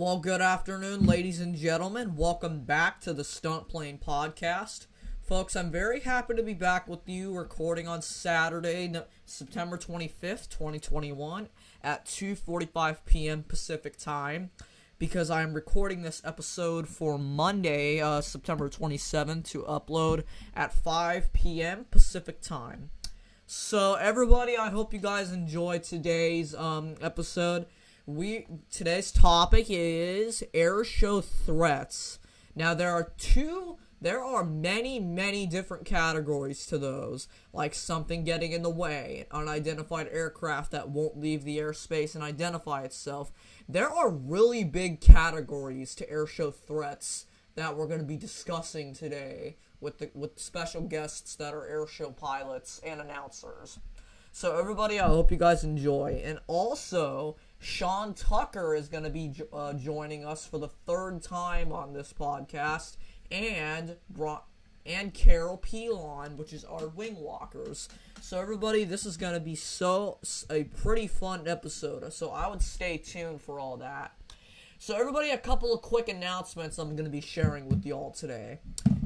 Well, good afternoon, ladies and gentlemen. Welcome back to the Stunt Plane Podcast. Folks, I'm very happy to be back with you recording on Saturday, September 25th, 2021 at 2:45 p.m. Pacific Time because I'm recording this episode for Monday, uh, September 27th to upload at 5 p.m. Pacific Time. So everybody, I hope you guys enjoyed today's um, episode. We today's topic is air show threats. Now there are two there are many many different categories to those, like something getting in the way, an unidentified aircraft that won't leave the airspace and identify itself. There are really big categories to air show threats that we're going to be discussing today with the with special guests that are airshow pilots and announcers. So everybody, I hope you guys enjoy. And also, Sean Tucker is going to be uh, joining us for the third time on this podcast, and brought and Carol Pilon, which is our wing walkers. So everybody, this is going to be so a pretty fun episode. So I would stay tuned for all that. So, everybody, a couple of quick announcements I'm going to be sharing with y'all today.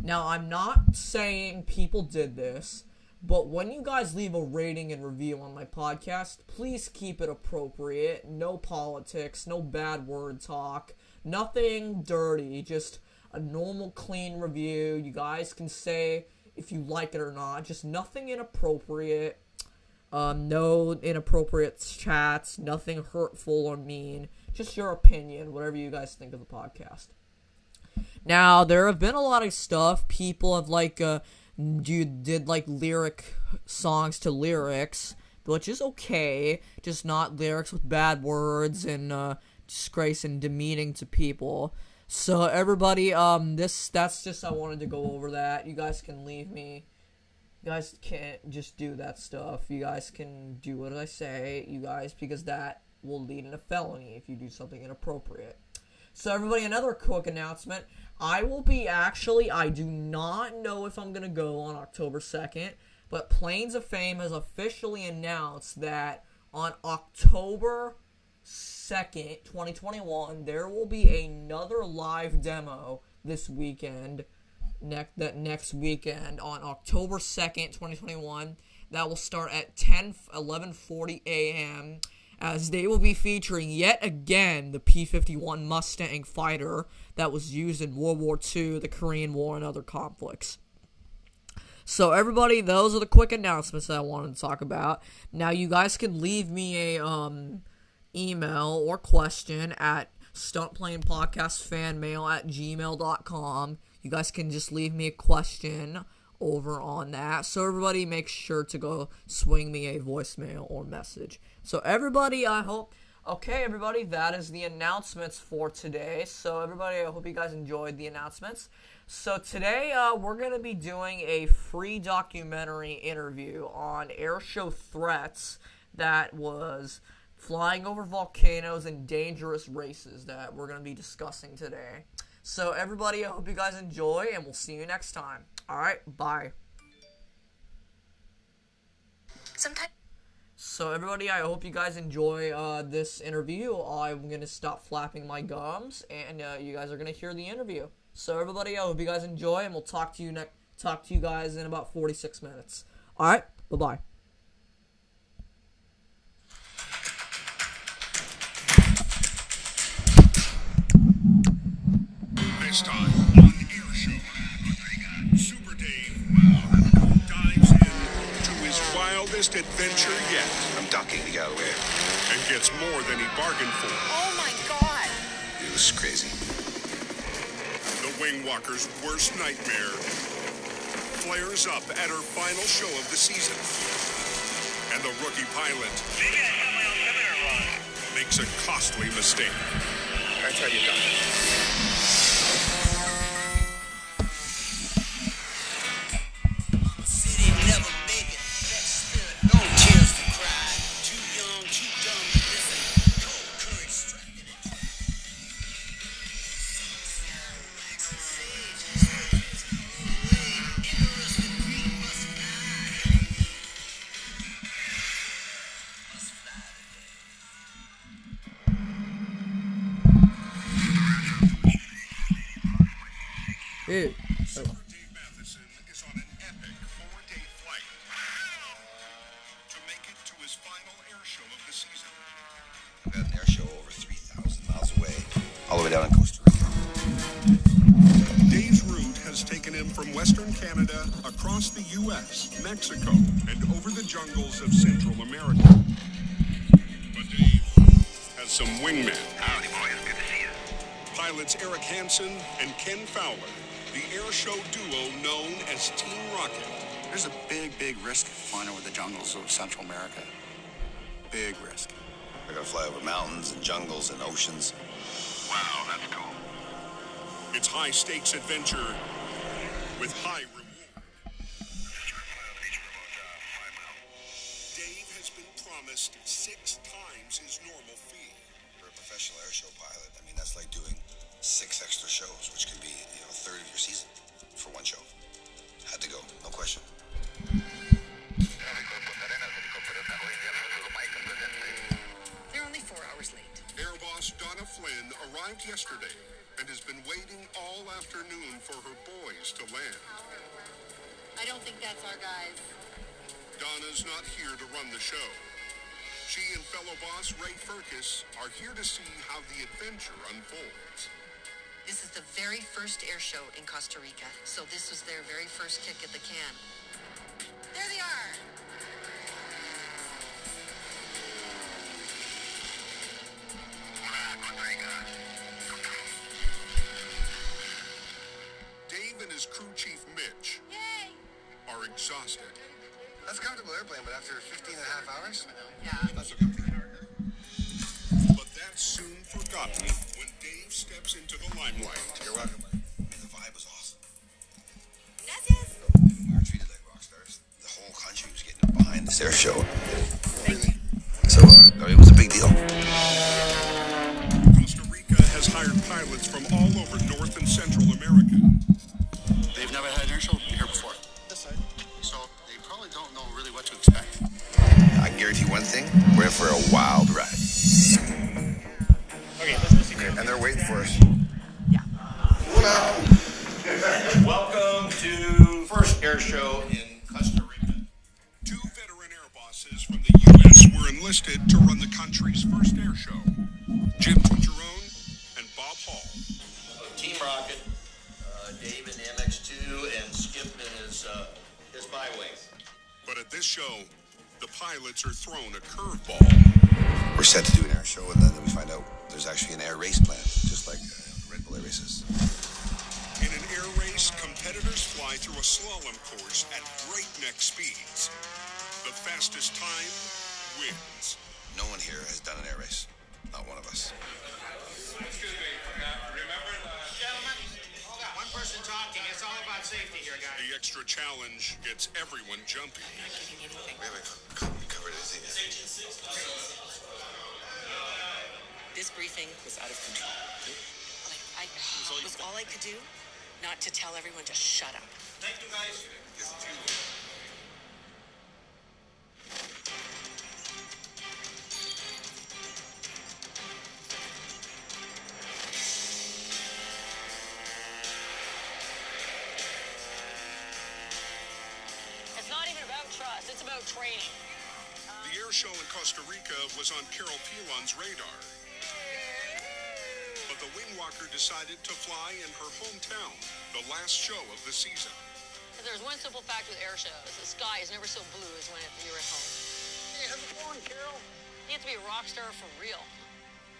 Now, I'm not saying people did this, but when you guys leave a rating and review on my podcast, please keep it appropriate. No politics, no bad word talk, nothing dirty, just a normal, clean review. You guys can say if you like it or not, just nothing inappropriate. Um, no inappropriate chats, nothing hurtful or mean. Just your opinion, whatever you guys think of the podcast. Now, there have been a lot of stuff. People have like uh you did like lyric songs to lyrics, which is okay, just not lyrics with bad words and uh disgrace and demeaning to people. So everybody, um this that's just I wanted to go over that. You guys can leave me you guys can't just do that stuff. You guys can do what I say, you guys, because that will lead in a felony if you do something inappropriate. So, everybody, another quick announcement. I will be actually, I do not know if I'm going to go on October 2nd, but Planes of Fame has officially announced that on October 2nd, 2021, there will be another live demo this weekend next that next weekend on October 2nd, 2021. That will start at 10 11:40 a.m. as they will be featuring yet again the P-51 Mustang fighter that was used in World War II, the Korean War and other conflicts. So everybody, those are the quick announcements that I wanted to talk about. Now you guys can leave me a um email or question at stuntplanepodcastfanmail at gmail.com. You guys can just leave me a question over on that. So everybody make sure to go swing me a voicemail or message. So everybody, I hope Okay, everybody, that is the announcements for today. So everybody, I hope you guys enjoyed the announcements. So today, uh, we're to be doing a free documentary interview on airshow threats that was flying over volcanoes and dangerous races that we're to be discussing today. So, everybody, I hope you guys enjoy, and we'll see you next time. All right, bye. Sometimes So, everybody, I hope you guys enjoy uh, this interview. I'm to stop flapping my gums, and uh, you guys are to hear the interview. So, everybody, I hope you guys enjoy, and we'll talk to you next. Talk to you guys in about 46 minutes. All right, bye bye. This time on Air Show, Super Dave dives in to his wildest adventure yet I'm ducking to get away. and gets more than he bargained for. Oh my god! It was crazy. The Wing Walker's worst nightmare flares up at her final show of the season. And the rookie pilot makes a costly mistake. That's how you duck. City Pilots Eric Hansen and Ken Fowler, the air show duo known as Team Rocket. There's a big, big risk flying over the jungles of Central America. Big risk. We're gonna fly over mountains and jungles and oceans. Wow, that's cool. It's high stakes adventure with high arrived yesterday and has been waiting all afternoon for her boys to land. I don't think that's our guys. Donna's not here to run the show. She and fellow boss Ray Furkis are here to see how the adventure unfolds. This is the very first air show in Costa Rica, so this was their very first kick at the can. There they are. Exhausted. That's a comfortable airplane, but after 15 and a half hours? Yeah. Not so comfortable. But that's soon forgotten when Dave steps into the limelight. You're welcome. I mean, the vibe was awesome. Gracias. We were treated like rock stars. The whole country was getting behind this air show. So, uh, it was a big deal. Can guarantee one thing: we're in for a wild ride. Okay, let's listen. Okay, and they're waiting for us. Welcome to first air show in Costa Rica. Two veteran air bosses from the U.S. were enlisted to run the country's first air show. Jim Tucherone and Bob Hall. Team Rocket, uh, Dave in MX2, and Skip in his uh, his byway. But at this show, the pilots are thrown a curveball. We're set to do an air show, and then we find out there's actually an air race plan, just like uh, Red Bull Air Races. In an air race, competitors fly through a slalom course at breakneck speeds. The fastest time wins. No one here has done an air race. Not one of us. Gentlemen, one person talking. It's all about safety here, guys. The extra challenge gets everyone jumping. We haven't co- covered anything yet. This briefing was out of control. Like, I, it was all I could do not to tell everyone to shut up. Thank you, guys. Costa Rica was on Carol Pilon's radar. But the Wingwalker decided to fly in her hometown, the last show of the season. If there's one simple fact with air shows, the sky is never so blue as when you're at home. Hey, how's it going, Carol? You have to be a rock star for real.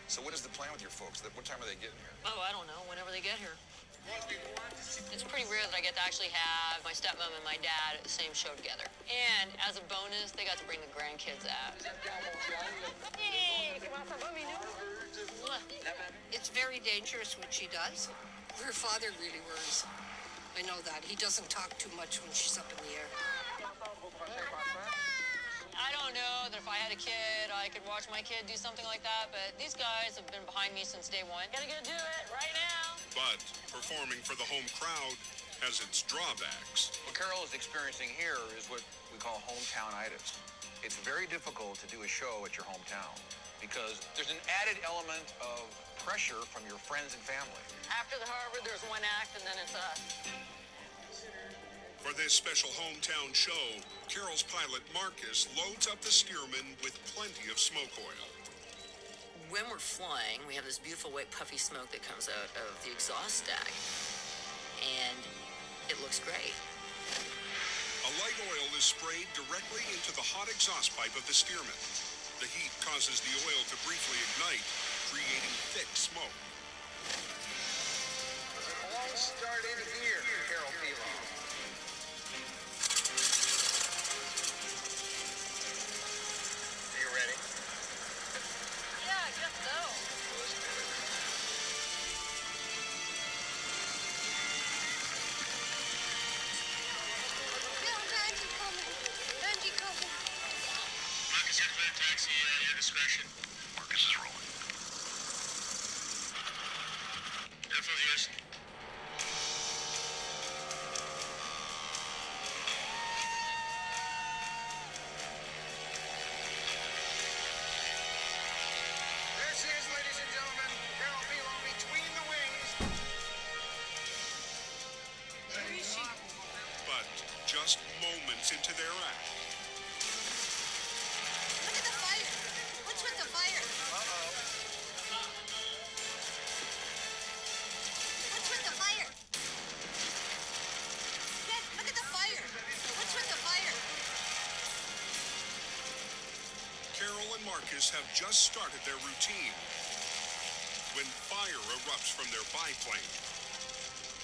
So, what is the plan with your folks? What time are they getting here? Oh, I don't know, whenever they get here. It's pretty rare that I get to actually have my stepmom and my dad at the same show together. And as a bonus, they got to bring the grandkids out. Hey, come on, Bobby, no? It's very dangerous what she does. Her father really worries. I know that. He doesn't talk too much when she's up in the air. I don't know that if I had a kid, I could watch my kid do something like that, but these guys have been behind me since day one. Gotta go do it right now. But performing for the home crowd has its drawbacks. What Carol is experiencing here is what we call hometownitis. It's very difficult to do a show at your hometown because there's an added element of pressure from your friends and family. After the Harvard, there's one act, and then it's us. For this special hometown show, Carol's pilot Marcus loads up the Stearman with plenty of smoke oil. When we're flying, we have this beautiful white puffy smoke that comes out of the exhaust stack. And it looks great. A light oil is sprayed directly into the hot exhaust pipe of the Stearman. The heat causes the oil to briefly ignite, creating thick smoke. It All started here, Carol Pilon. Just moments into their act, Look at the fire. What's with the fire? Uh-oh. What's with the fire? Dad, look at the fire. What's with the fire? Carol and Marcus have just started their routine when fire erupts from their biplane.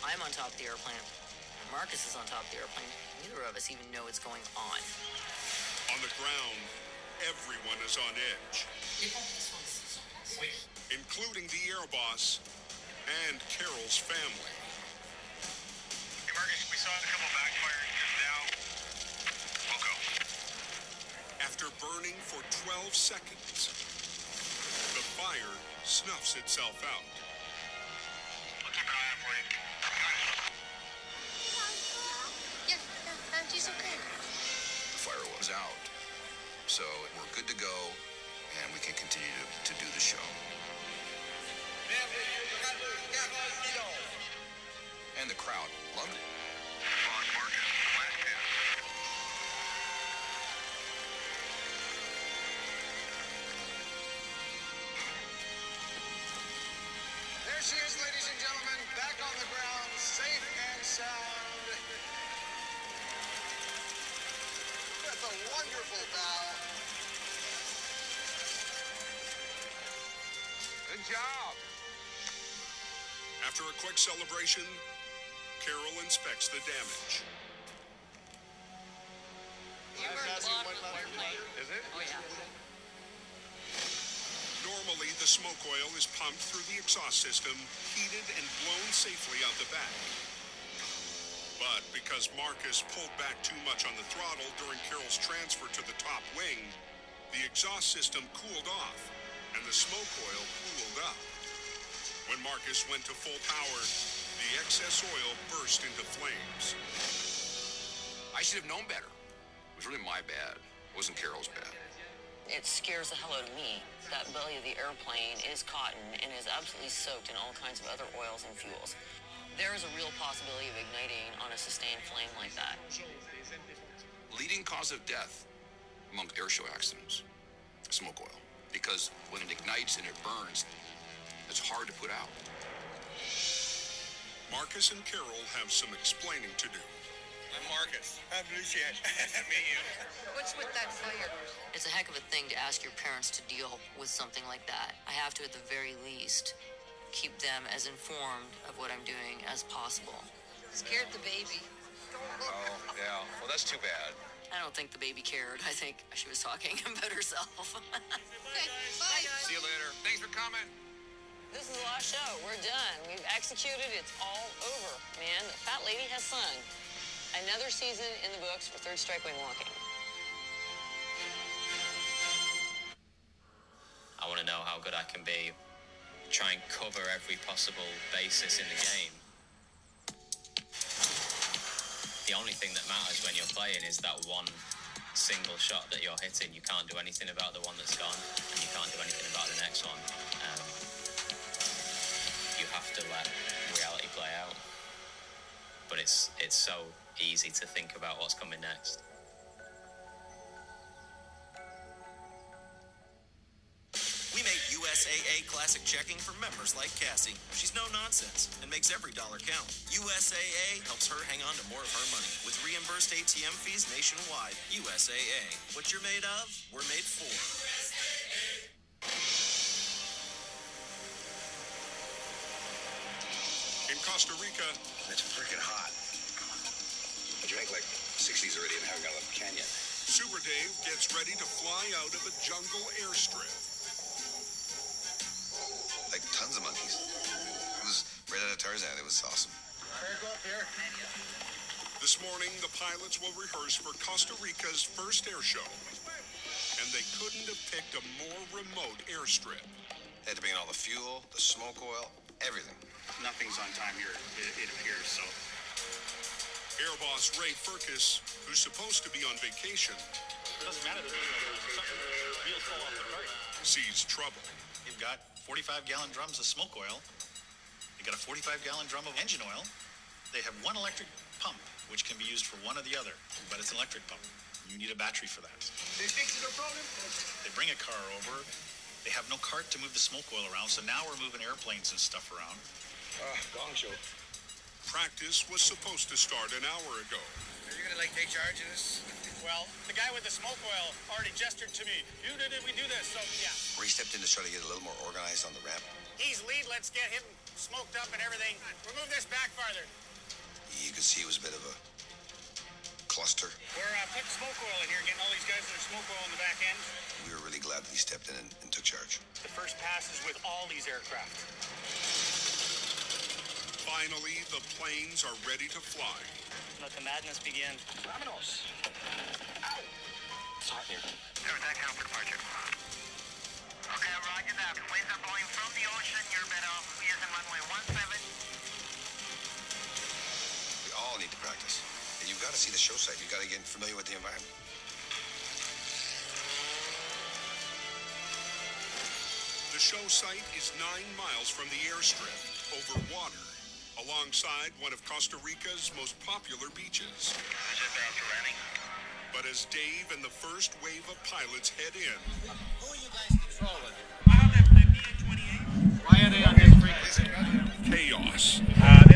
I'm on top of the airplane. Marcus is on top of the airplane. Neither of us even know what's going on. On the ground, everyone is on edge, including the air boss and Carol's family. Hey, Marcus, we saw a couple backfires just now. We'll go. After burning for 12 seconds, the fire snuffs itself out. On the ground, safe and sound. With a wonderful bow. Good job. After a quick celebration, Carol inspects the damage. You are born late. Is it? Oh, yeah. Normally, the smoke oil is pumped through the exhaust system, heated and blown safely out the back. But because Marcus pulled back too much on the throttle during Carol's transfer to the top wing, the exhaust system cooled off and the smoke oil cooled up. When Marcus went to full power, the excess oil burst into flames. I should have known better. It was really my bad. It wasn't Carol's bad. It scares the hell out of me. That belly of the airplane is cotton and is absolutely soaked in all kinds of other oils and fuels. There is a real possibility of igniting on a sustained flame like that. Leading cause of death among airshow accidents, smoke oil. Because when it ignites and it burns, it's hard to put out. Marcus and Carol have some explaining to do. I'm Marcus. I'm Lucien. Nice to meet you. What's with that fire? It's a heck of a thing to ask your parents to deal with something like that. I have to, at the very least, keep them as informed of what I'm doing as possible. Scared the baby. Oh, yeah. Well, that's too bad. I don't think the baby cared. I think she was talking about herself. Okay, bye. See you later. Thanks for coming. this is the last show. We're done. We've executed. It's all over. Man, the fat lady has sung. Another season in the books for Third Strike Wing Walking. I want to know how good I can be. Try and cover every possible basis in the game. The only thing that matters when you're playing is that one single shot that you're hitting. You can't do anything about the one that's gone, and you can't do anything about the next one. Um, you have to let reality play out. But it's it's so easy to think about what's coming next. We make USAA Classic checking for members like Cassie. She's no nonsense and makes every dollar count. USAA helps her hang on to more of her money with reimbursed ATM fees nationwide. USAA. What you're made of, we're made for. In Costa Rica, It's freaking hot. I drank like 60s already and haven't got left can yet. Super Dave gets ready to fly out of a jungle airstrip. Like tons of monkeys. It was right out of Tarzan. It was awesome. go up here. This morning, the pilots will rehearse for Costa Rica's first air show. And they couldn't have picked a more remote airstrip. They had to bring in all the fuel, the smoke oil, everything. Nothing's on time here, it, it appears, so. Air boss Ray Furcus, who's supposed to be on vacation, Doesn't matter. Wheels fall off the cart. sees trouble. You've got 45 gallon drums of smoke oil. You got a 45 gallon drum of engine oil. They have one electric pump, which can be used for one or the other, but it's an electric pump. You need a battery for that. They fixed the problem? They bring a car over. They have no cart to move the smoke oil around, so now we're moving airplanes and stuff around. Ah, gong show. Practice was supposed to start an hour ago. Are you gonna like take charge of this? Well, the guy with the smoke oil already gestured to me. You did it, we do this, so yeah. Where he stepped in to try to get a little more organized on the ramp. He's lead, let's get him smoked up and everything. We'll move this back farther. You could see it was a bit of a cluster. We're uh, putting smoke oil in here, getting all these guys that are smoke oil in the back end. We were really glad that he stepped in and, and took charge. The first pass is with all these aircraft. Finally, the planes are ready to fly. Let the madness begin. Vámonos. It's hot here. Attack down for departure. Okay, roger that. Winds are blowing from the ocean. You're better off using runway 17. We all need to practice. And you've got to see the show site. You've got to get familiar with the environment. The show site is nine miles from the airstrip, over water, alongside one of Costa Rica's most popular beaches. But as Dave and the first wave of pilots head in, Who are you guys controlling? I don't have the PN-28. Why are they on this frequency? chaos. Uh,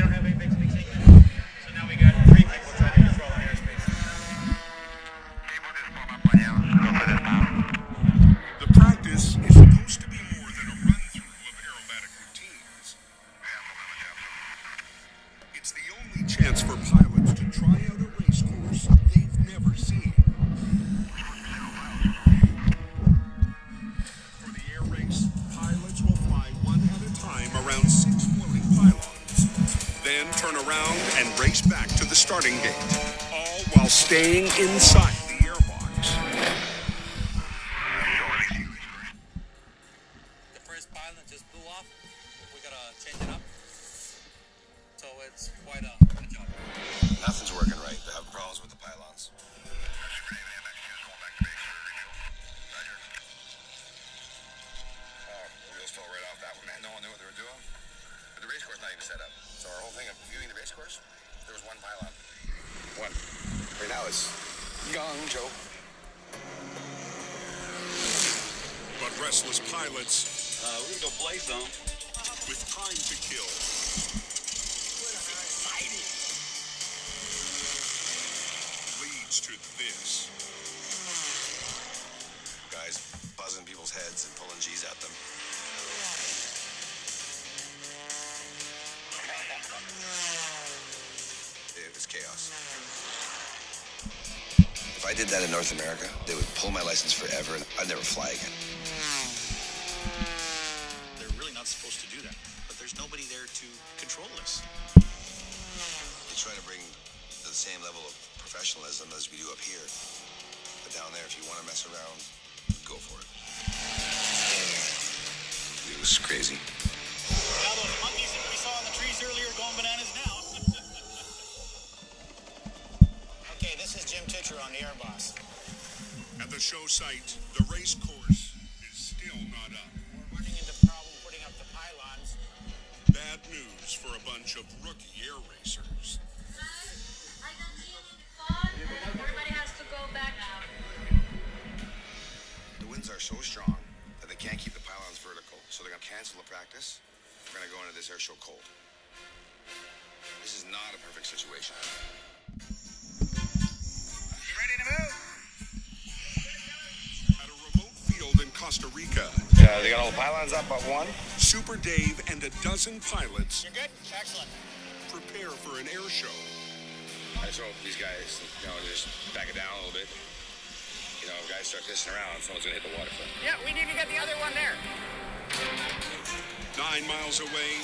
pilot just blew off. We gotta change it up. So it's quite a, a job. Nothing's working right. They're having problems with the pylons. Oh, wheels fell right off that one. No one knew what they were doing. But the race not even set up. So our whole thing of viewing the race course, there was one pylon. One. Right now it's Gong, Joe. But restless pilots Uh, we can go play some. with time to kill leads to this. guys buzzing people's heads and pulling G's at them. It was chaos. If I did that in North America, they would pull my license forever and I'd never fly again. There, if you want to mess around, go for it. It was crazy. Now those monkeys that we saw in the trees earlier are going bananas now. okay, this is Jim Titcher on the Air Boss. At the show site, the race course is still not up. We're running into problem putting up the pylons. Bad news for a bunch of rookie air racers. Everybody has to go back now. The winds are so strong that they can't keep the pylons vertical, so they're gonna cancel the practice. We're gonna go into this air show cold. This is not a perfect situation. You ready to move? At a remote field in Costa Rica, Yeah, they got all the pylons up but one. Super Dave and a dozen pilots You're good? Excellent. prepare for an air show. I just hope these guys, you know, just back it down a little bit. You know, if guys start pissing around, someone's gonna hit the waterfront. Yeah, we need to get the other one there. Nine miles away,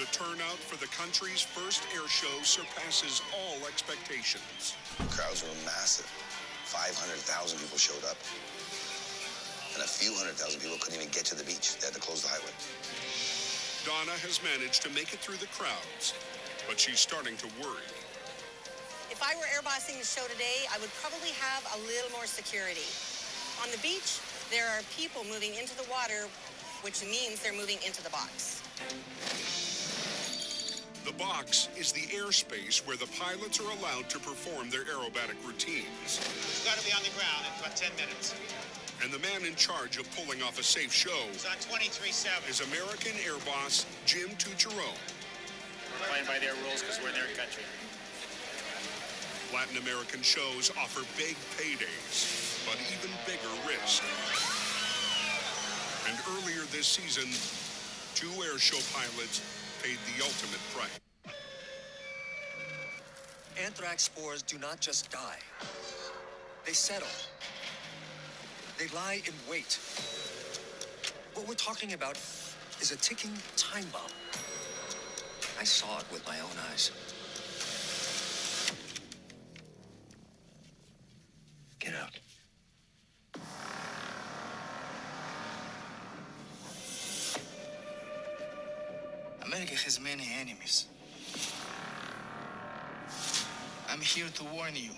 the turnout for the country's first air show surpasses all expectations. The Crowds were massive. 500,000 people showed up. And a few hundred thousand people couldn't even get to the beach. They had to close the highway. Donna has managed to make it through the crowds, but she's starting to worry. If I were airbossing the show today, I would probably have a little more security. On the beach, there are people moving into the water, which means they're moving into the box. The box is the airspace where the pilots are allowed to perform their aerobatic routines. It's got to be on the ground in about 10 minutes. And the man in charge of pulling off a safe show It's on 23-7. is American Air Boss Jim Tucherone. We're playing by their rules because we're in their country. Latin American shows offer big paydays, but even bigger risk. And earlier this season, two air show pilots paid the ultimate price. Anthrax spores do not just die. They settle. They lie in wait. What we're talking about is a ticking time bomb. I saw it with my own eyes. Enemies. I'm here to warn you.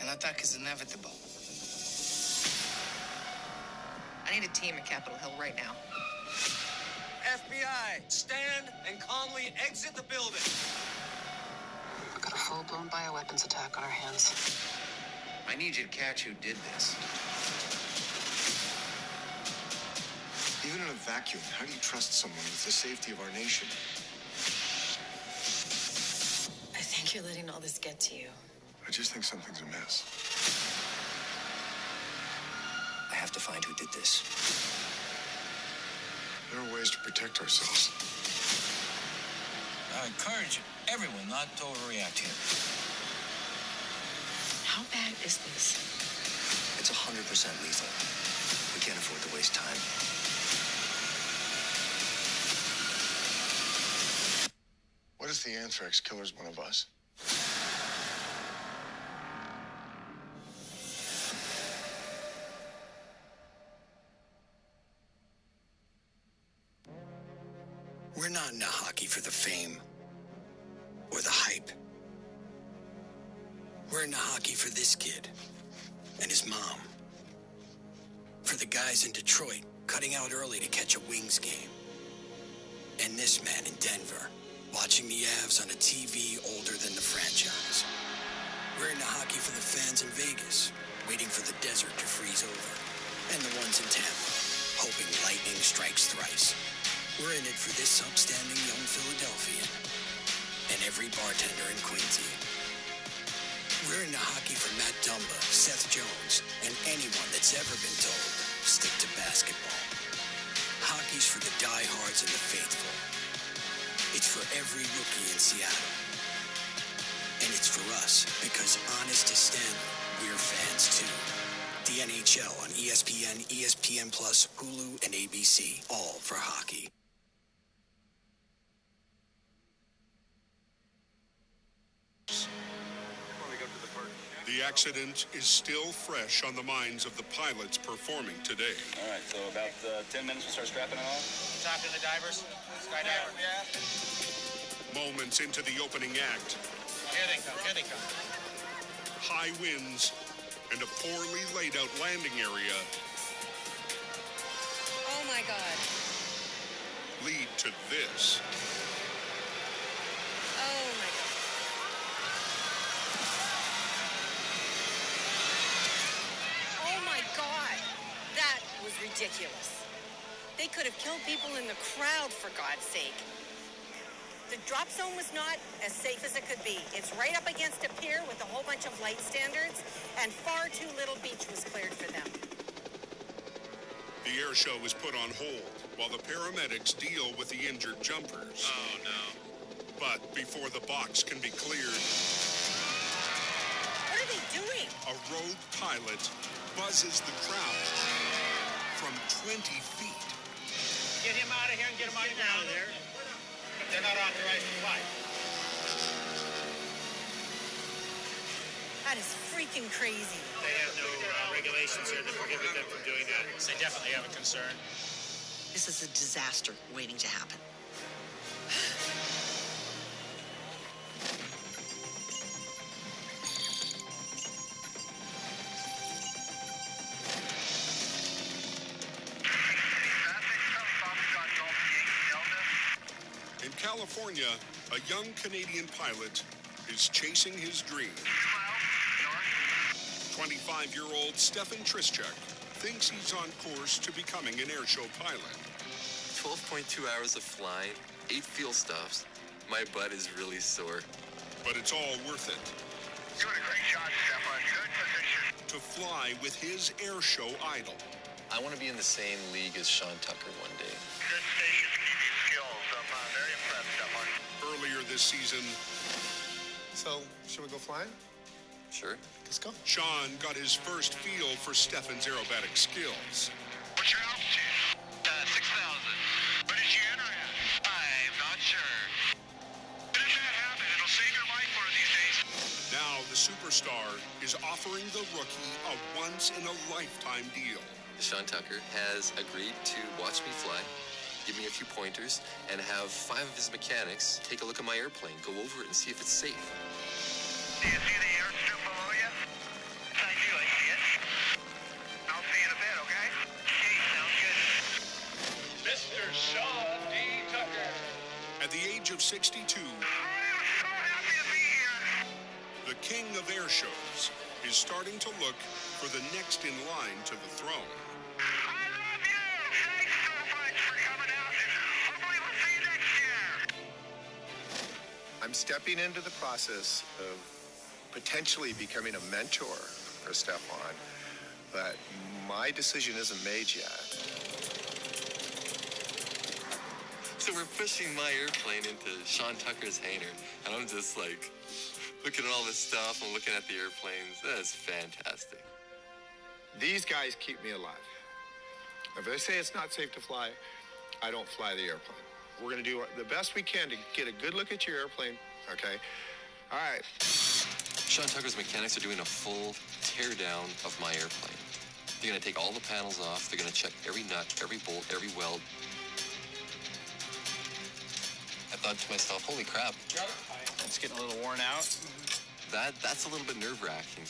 An attack is inevitable. I need a team at Capitol Hill right now. FBI, stand and calmly exit the building. We've got a full-blown bioweapons attack on our hands. I need you to catch who did this. Vacuum, how do you trust someone with the safety of our nation? I think you're letting all this get to you. I just think something's amiss. I have to find who did this. There are ways to protect ourselves. I encourage everyone not to overreact here. How bad is this? It's 100% lethal. We can't afford to waste time. If the anthrax killer's one of us? We're not into hockey for the fame or the hype. We're into hockey for this kid and his mom. For the guys in Detroit cutting out early to catch a Wings game. And this man in Denver watching the Avs on a TV older than the franchise. We're into hockey for the fans in Vegas waiting for the desert to freeze over. And the ones in Tampa hoping lightning strikes thrice. We're in it for this upstanding young Philadelphian and every bartender in Quincy. We're into hockey for Matt Dumba, Seth Jones, and anyone that's ever been told, stick to basketball. Hockey's for the diehards and the faithful. It's for every rookie in Seattle. And it's for us because honest to Stanley, we're fans too. The NHL on ESPN, ESPN Plus, Hulu, and ABC, all for hockey. The accident is still fresh on the minds of the pilots performing today. All right, so about uh, 10 minutes, we'll start strapping it on. Talk to the divers. Skydiver. Moments into the opening act, Here they come. Here they come. high winds and a poorly laid out landing area Oh my God. lead to this. Oh my god. Oh my god. That was ridiculous. They could have killed people in the crowd for God's sake. The drop zone was not as safe as it could be. It's right up against a pier with a whole bunch of light standards, and far too little beach was cleared for them. The air show is put on hold while the paramedics deal with the injured jumpers. Oh, no. But before the box can be cleared, What are they doing? a rogue pilot buzzes the crowd from 20 feet. Get him out of here and get him on the ground there. They're not authorized to fly. That is freaking crazy. They have no uh, regulations here that prohibit them from doing that. So they definitely have a concern. This is a disaster waiting to happen. California, a young Canadian pilot is chasing his dream. 25 year old Stefan Trischek thinks he's on course to becoming an airshow pilot. 12.2 hours of flying, eight fuel stops. My butt is really sore. But it's all worth it. Doing a great job, Stefan. Good position. To fly with his airshow idol. I want to be in the same league as Sean Tucker one day. This season, So, should we go flying? Sure. Let's go. Sean got his first feel for Stefan's aerobatic skills. What's your altitude? Uh, 6,000. What did you enter at? I'm not sure. But if that happen, it'll save your life one of these days. Now the superstar is offering the rookie a once in a lifetime deal. Sean Tucker has agreed to watch me fly, give me a few pointers, and have five of his mechanics take a look at my airplane, go over it, and see if it's safe. Do you see the airstrip below you? I do. I see it. I'll see you in a bit, okay? Okay, sounds good. Mr. Sean D. Tucker. At the age of 62, the king of air shows is starting to look for the next in line to the throne. Stepping into the process of potentially becoming a mentor for Stefan, but my decision isn't made yet. So we're pushing my airplane into Sean Tucker's hangar, and I'm just like looking at all this stuff and looking at the airplanes. That is fantastic. These guys keep me alive. If they say it's not safe to fly, I don't fly the airplane. We're going to do the best we can to get a good look at your airplane, okay? All right. Sean Tucker's mechanics are doing a full teardown of my airplane. They're gonna take all the panels off. They're gonna check every nut, every bolt, every weld. I thought to myself, holy crap. It's getting a little worn out. That that's a little bit nerve wracking.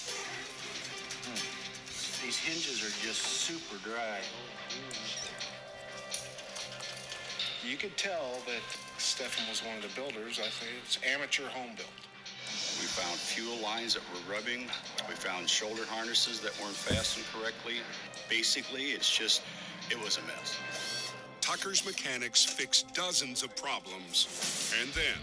Hmm. These hinges are just super dry. You could tell that Stefan was one of the builders. I think it's amateur home built. We found fuel lines that were rubbing. We found shoulder harnesses that weren't fastened correctly. Basically, it's just, it was a mess. Tucker's mechanics fix dozens of problems, and then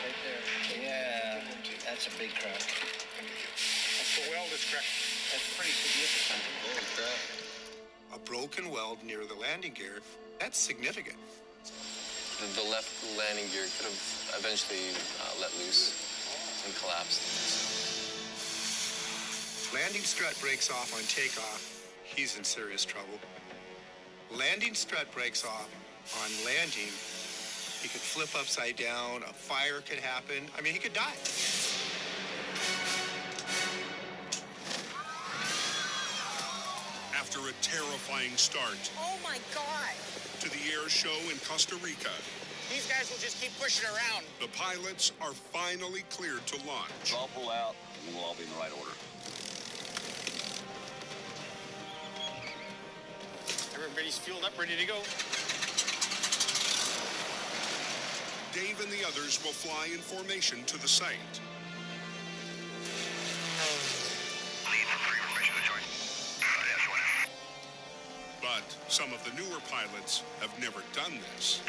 Right there. Yeah, that's a big crack. That's the weld is cracked. That's pretty significant. Holy crap. A broken weld near the landing gear, that's significant. The, the left landing gear could have eventually uh, let loose and collapsed. Landing strut breaks off on takeoff, he's in serious trouble. Landing strut breaks off on landing, he could flip upside down, a fire could happen. I mean, he could die. After a terrifying start Oh my God. to the air show in Costa Rica, These guys will just keep pushing around. the pilots are finally cleared to launch. I'll pull out, and we'll all be in the right order. Everybody's fueled up, ready to go. Dave and the others will fly in formation to the site. Some of the newer pilots have never done this.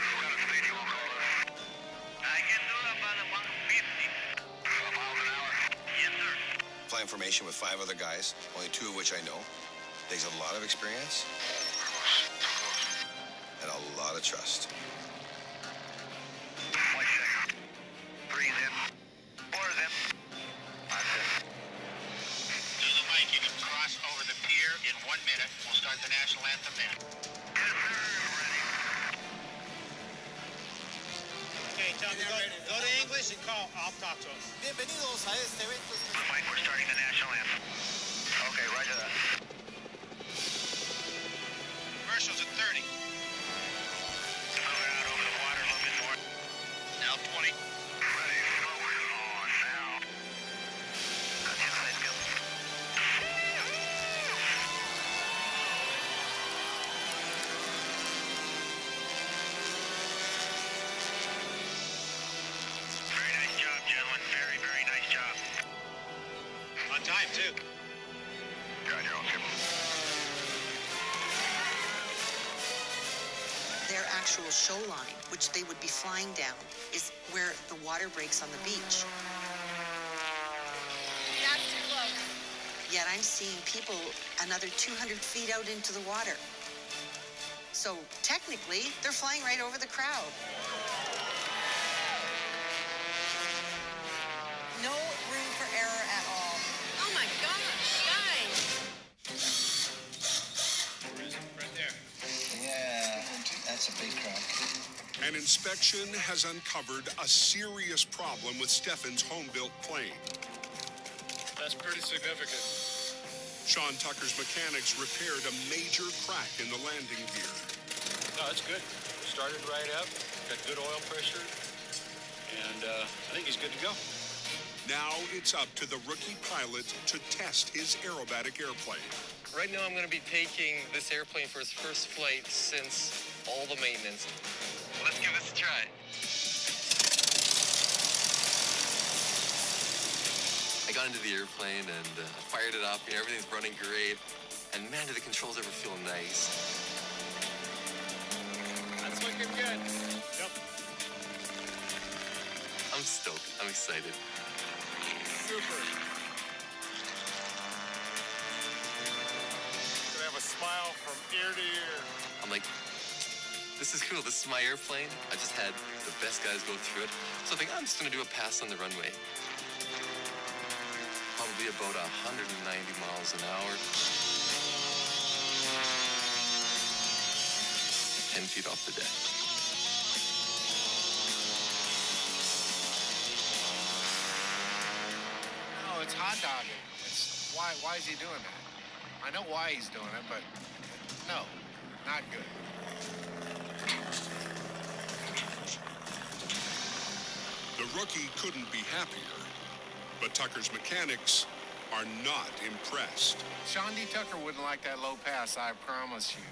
Flying formation with five other guys, only two of which I know. Takes a lot of experience and a lot of trust. Zulu Mike, you can cross over the pier in one minute. We'll start the national anthem then. Bienvenidos a este evento. Mike, we're starting the national anthem. Okay, roger that. Time, too. Roger, okay. Their actual show line, which they would be flying down, is where the water breaks on the beach. That's too close. Yet I'm seeing people another 200 feet out into the water. So technically, they're flying right over the crowd. Inspection has uncovered a serious problem with Stefan's home-built plane. That's pretty significant. Sean Tucker's mechanics repaired a major crack in the landing gear. No, it's good. Started right up, got good oil pressure, and uh, I think he's good to go. Now it's up to the rookie pilot to test his aerobatic airplane. Right now, I'm going to be taking this airplane for its first flight since all the maintenance. Let's give this a try. I got into the airplane and uh, fired it up, and everything's running great. And man, do the controls ever feel nice. That's looking good. Yep. I'm stoked. I'm excited. Super. Gonna have a smile from ear to ear. I'm like, this is cool. This is my airplane. I just had the best guys go through it. So I think I'm just going to do a pass on the runway. Probably about 190 miles an hour. 10 feet off the deck. It's hot dogging. It's why why is he doing that? I know why he's doing it, but no, not good. Rookie couldn't be happier, but Tucker's mechanics are not impressed. Sean D. Tucker wouldn't like that low pass, I promise you.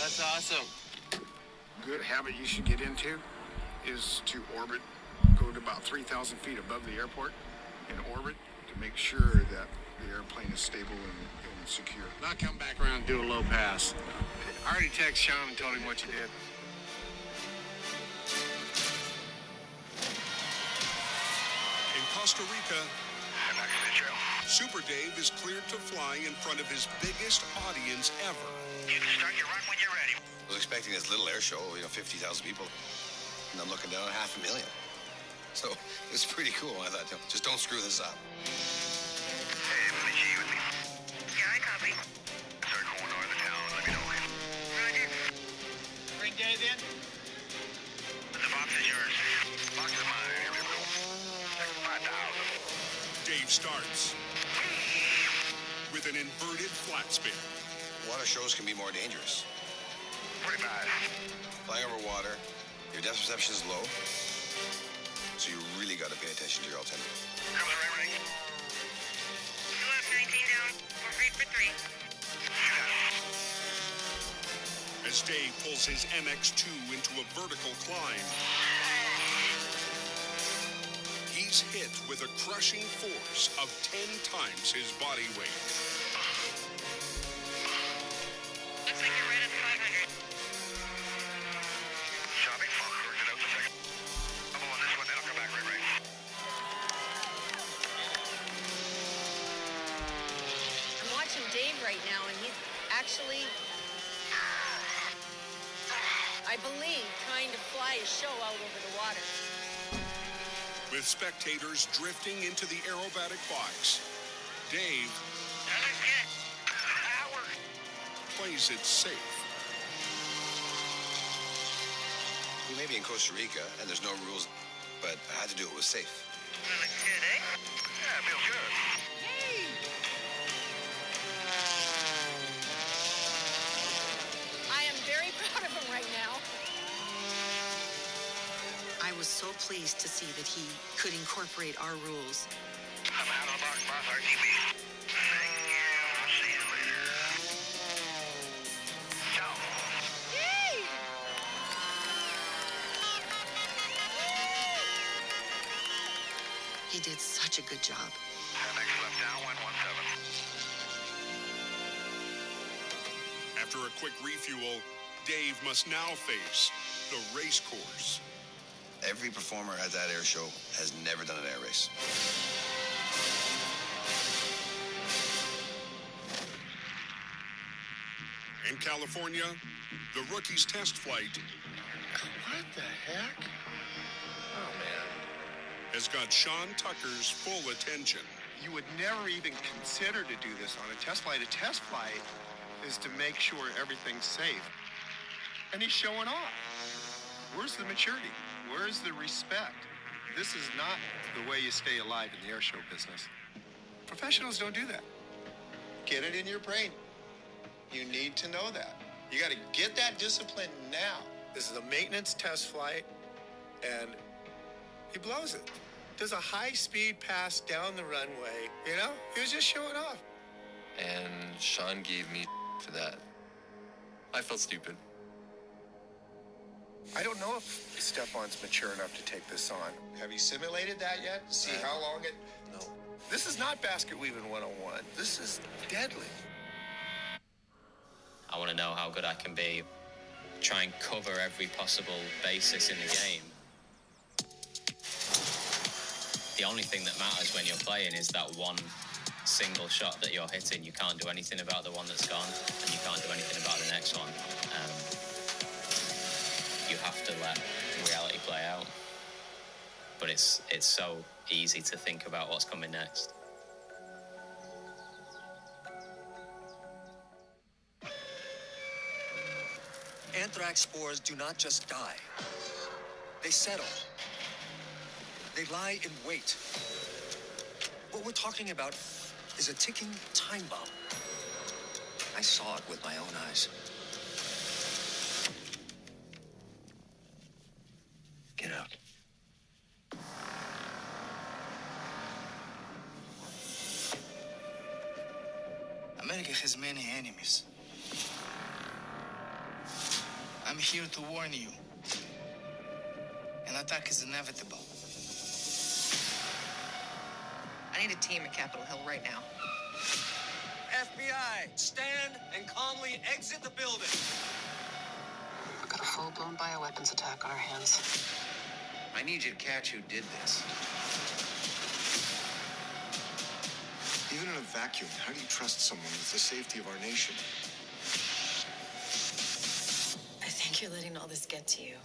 That's awesome. Good habit you should get into is to orbit, go to about 3,000 feet above the airport in orbit to make sure that the airplane is stable and, and secure. Not come back around and do a low pass. I already texted Sean and told him what you did. Costa Rica, Super Dave is cleared to fly in front of his biggest audience ever. You can start your run when you're ready. I was expecting this little air show, you know, 50,000 people, and I'm looking down at half a million. So it was pretty cool. I thought, just don't screw this up. Hey, Felicia, you with me? Yeah, I copy. Start going north of town. Let me know. Roger. Bring Dave in. Starts with an inverted flat spin. Water shows can be more dangerous. 45. Flying over water, your depth perception is low, so you really got to pay attention to your altimeter. Coming right, right. You left 19 down. We're free for three. As Dave pulls his MX2 into a vertical climb, hit with a crushing force of 10 times his body weight. Spectators drifting into the aerobatic box, Dave plays it safe. We may be in Costa Rica and there's no rules, but I had to do it was safe. Looks good, eh? Yeah, it feels good. So pleased to see that he could incorporate our rules. I'm out of box, boss. RTB. He did such a good job. Next left down, 117. After a quick refuel, Dave must now face the race course. Every performer at that air show has never done an air race. In California, the rookie's test flight What the heck? Oh, man. has got Sean Tucker's full attention. You would never even consider to do this on a test flight. A test flight is to make sure everything's safe. And he's showing off. Where's the maturity? Where's the respect? This is not the way you stay alive in the air show business. Professionals don't do that. Get it in your brain. You need to know that. You got to get that discipline now. This is a maintenance test flight, and he blows it. Does a high speed pass down the runway. You know, he was just showing off. And Sean gave me for that. I felt stupid. I don't know if Stefan's mature enough to take this on. Have you simulated that yet? To see how long it. No. This is not basket weaving 101. This is deadly. I want to know how good I can be. Try and cover every possible basis in the game. The only thing that matters when you're playing is that one single shot that you're hitting. You can't do anything about the one that's gone, and you can't do anything about the next one. To let reality play out. But it's it's so easy to think about what's coming next. Anthrax spores do not just die, they settle. They lie in wait. What we're talking about is a ticking time bomb. I saw it with my own eyes. America has many enemies. I'm here to warn you. An attack is inevitable. I need a team at Capitol Hill right now. FBI, stand and calmly exit the building. We've got a full-blown bioweapons attack on our hands. I need you to catch who did this. Vacuum, how do you trust someone with the safety of our nation? I think you're letting all this get to you.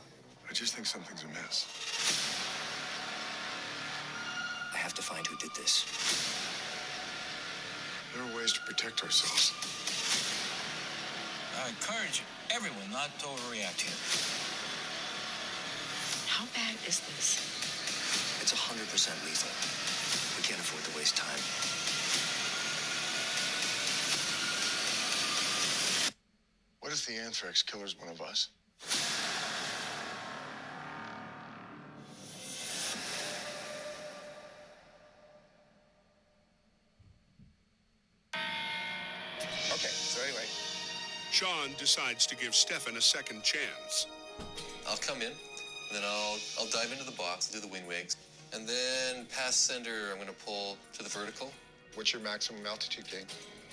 I just think something's amiss. I have to find who did this. There are ways to protect ourselves. I encourage everyone not to overreact here. How bad is this? It's 100% lethal. We can't afford to waste time. What if the anthrax killer's one of us? Okay, so anyway. Sean decides to give Stefan a second chance. I'll come in, and then I'll I'll dive into the box, and do the wing wigs, And then pass center, I'm going to pull to the vertical. What's your maximum altitude gain?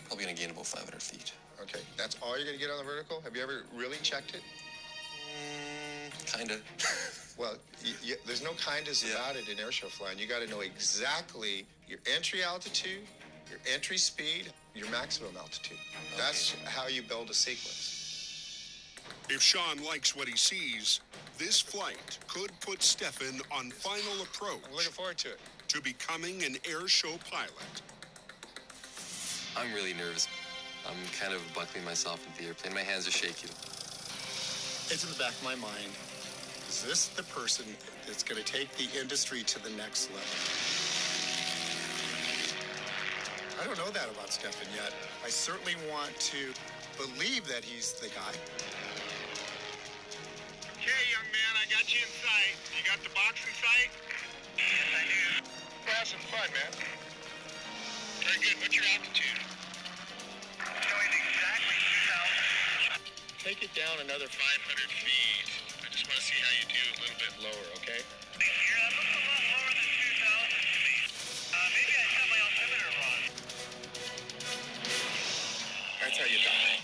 Probably going to gain about 500 feet. Okay, that's all you're going to get on the vertical? Have you ever really checked it? Mm, kind of. Well, y y there's no kindness about it in airshow flying. You got to know exactly your entry altitude, your entry speed, your maximum altitude. That's how you build a sequence. If Sean likes what he sees, this flight could put Stefan on final approach. I'm looking forward to it. To becoming an air show pilot. I'm really nervous. I'm kind of buckling myself into the airplane. My hands are shaking. It's in the back of my mind. Is this the person that's going to take the industry to the next level? I don't know that about Stefan yet. I certainly want to believe that he's the guy. Okay, young man, I got you in sight. You got the box in sight? Yes, I do. We're having some fun, man. Very good. What's your altitude? Take it down another 500 feet. I just want to see how you do a little bit lower, okay? Here, that looks a lot lower than 2,000 to me. Uh, maybe I set my altimeter wrong. That's how you die.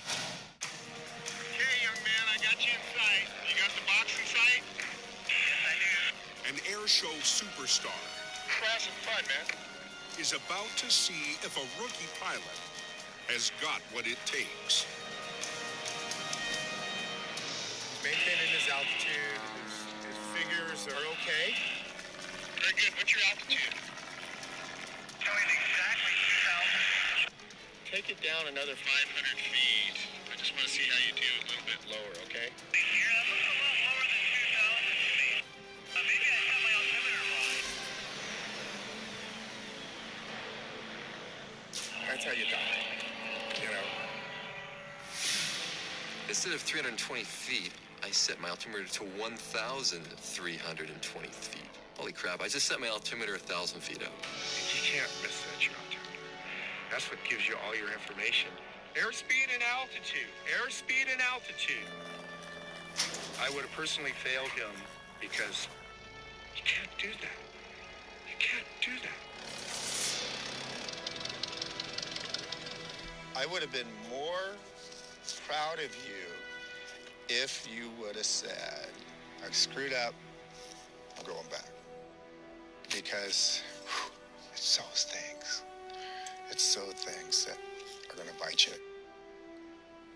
Okay, young man, I got you in sight. You got the box in sight? Yes, I do. An air show superstar We're having fun, man. is about to see if a rookie pilot has got what it takes. His altitude, his, his figures are okay. Very good. What's your altitude? Showing exactly 2,000. Take it down another 500 feet. I just want to see how you do a little bit lower, okay? Here, that looks a lot lower than 2,000 to me. Uh, maybe I set my altimeter wrong. That's how you die. You know. Instead of 320 feet, I set my altimeter to 1,320 feet. Holy crap, I just set my altimeter 1,000 feet out. You can't miss that, your altimeter. That's what gives you all your information. Airspeed and altitude. Airspeed and altitude. I would have personally failed him because you can't do that. You can't do that. I would have been more proud of you if you would have said, I screwed up, I'm going back. Because whew, it's those things. It's those things that are going to bite you.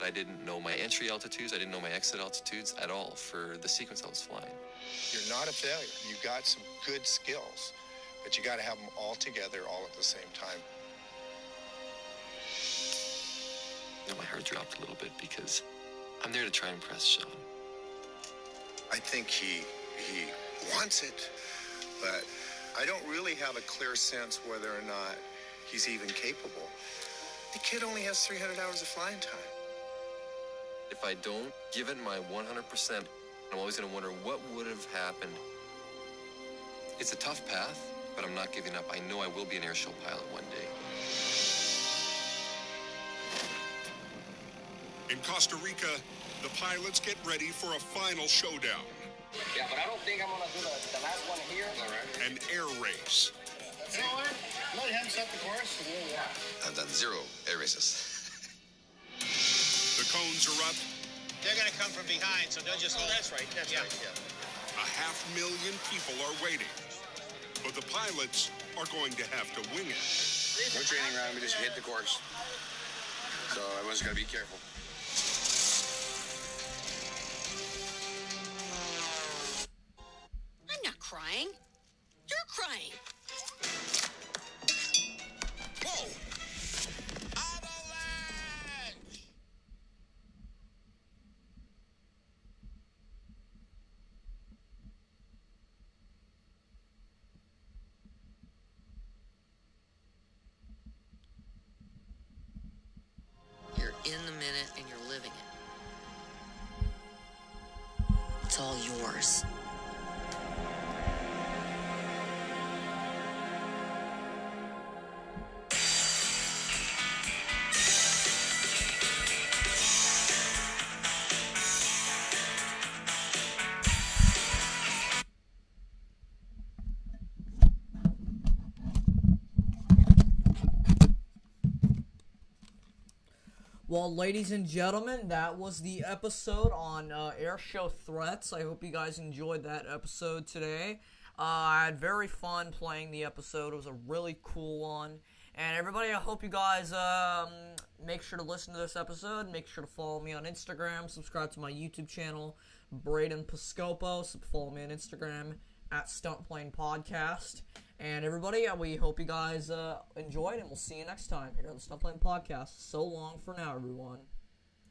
I didn't know my entry altitudes, I didn't know my exit altitudes at all for the sequence I was flying. You're not a failure. You've got some good skills, but you got to have them all together all at the same time. You know, my heart dropped a little bit because I'm there to try and impress Sean. I think he he wants it, but I don't really have a clear sense whether or not he's even capable. The kid only has 300 hours of flying time. If I don't give it my 100%, I'm always going to wonder what would have happened. It's a tough path, but I'm not giving up. I know I will be an airshow pilot one day. In Costa Rica, the pilots get ready for a final showdown. Yeah, but I don't think I'm gonna do the, the last one here. All right. An air race. You uh, know what? Let him set the course. and we'll. I've done zero air races. The cones are up. They're gonna come from behind, so they'll just. Oh, that's right. That's right. Yeah. A half million people are waiting. But the pilots are going to have to wing it. No training round, we just hit the course. So everyone's got to be careful. Crying. Whoa! Well, ladies and gentlemen, that was the episode on uh, air show threats. I hope you guys enjoyed that episode today. Uh, I had very fun playing the episode. It was a really cool one. And everybody, I hope you guys um, make sure to listen to this episode. Make sure to follow me on Instagram. Subscribe to my YouTube channel, Braden Piscopo. So follow me on Instagram at Stunt Plane Podcast. And everybody, uh, we hope you guys uh, enjoyed, and we'll see you next time here on the Stunt Plane Podcast. So long for now, everyone.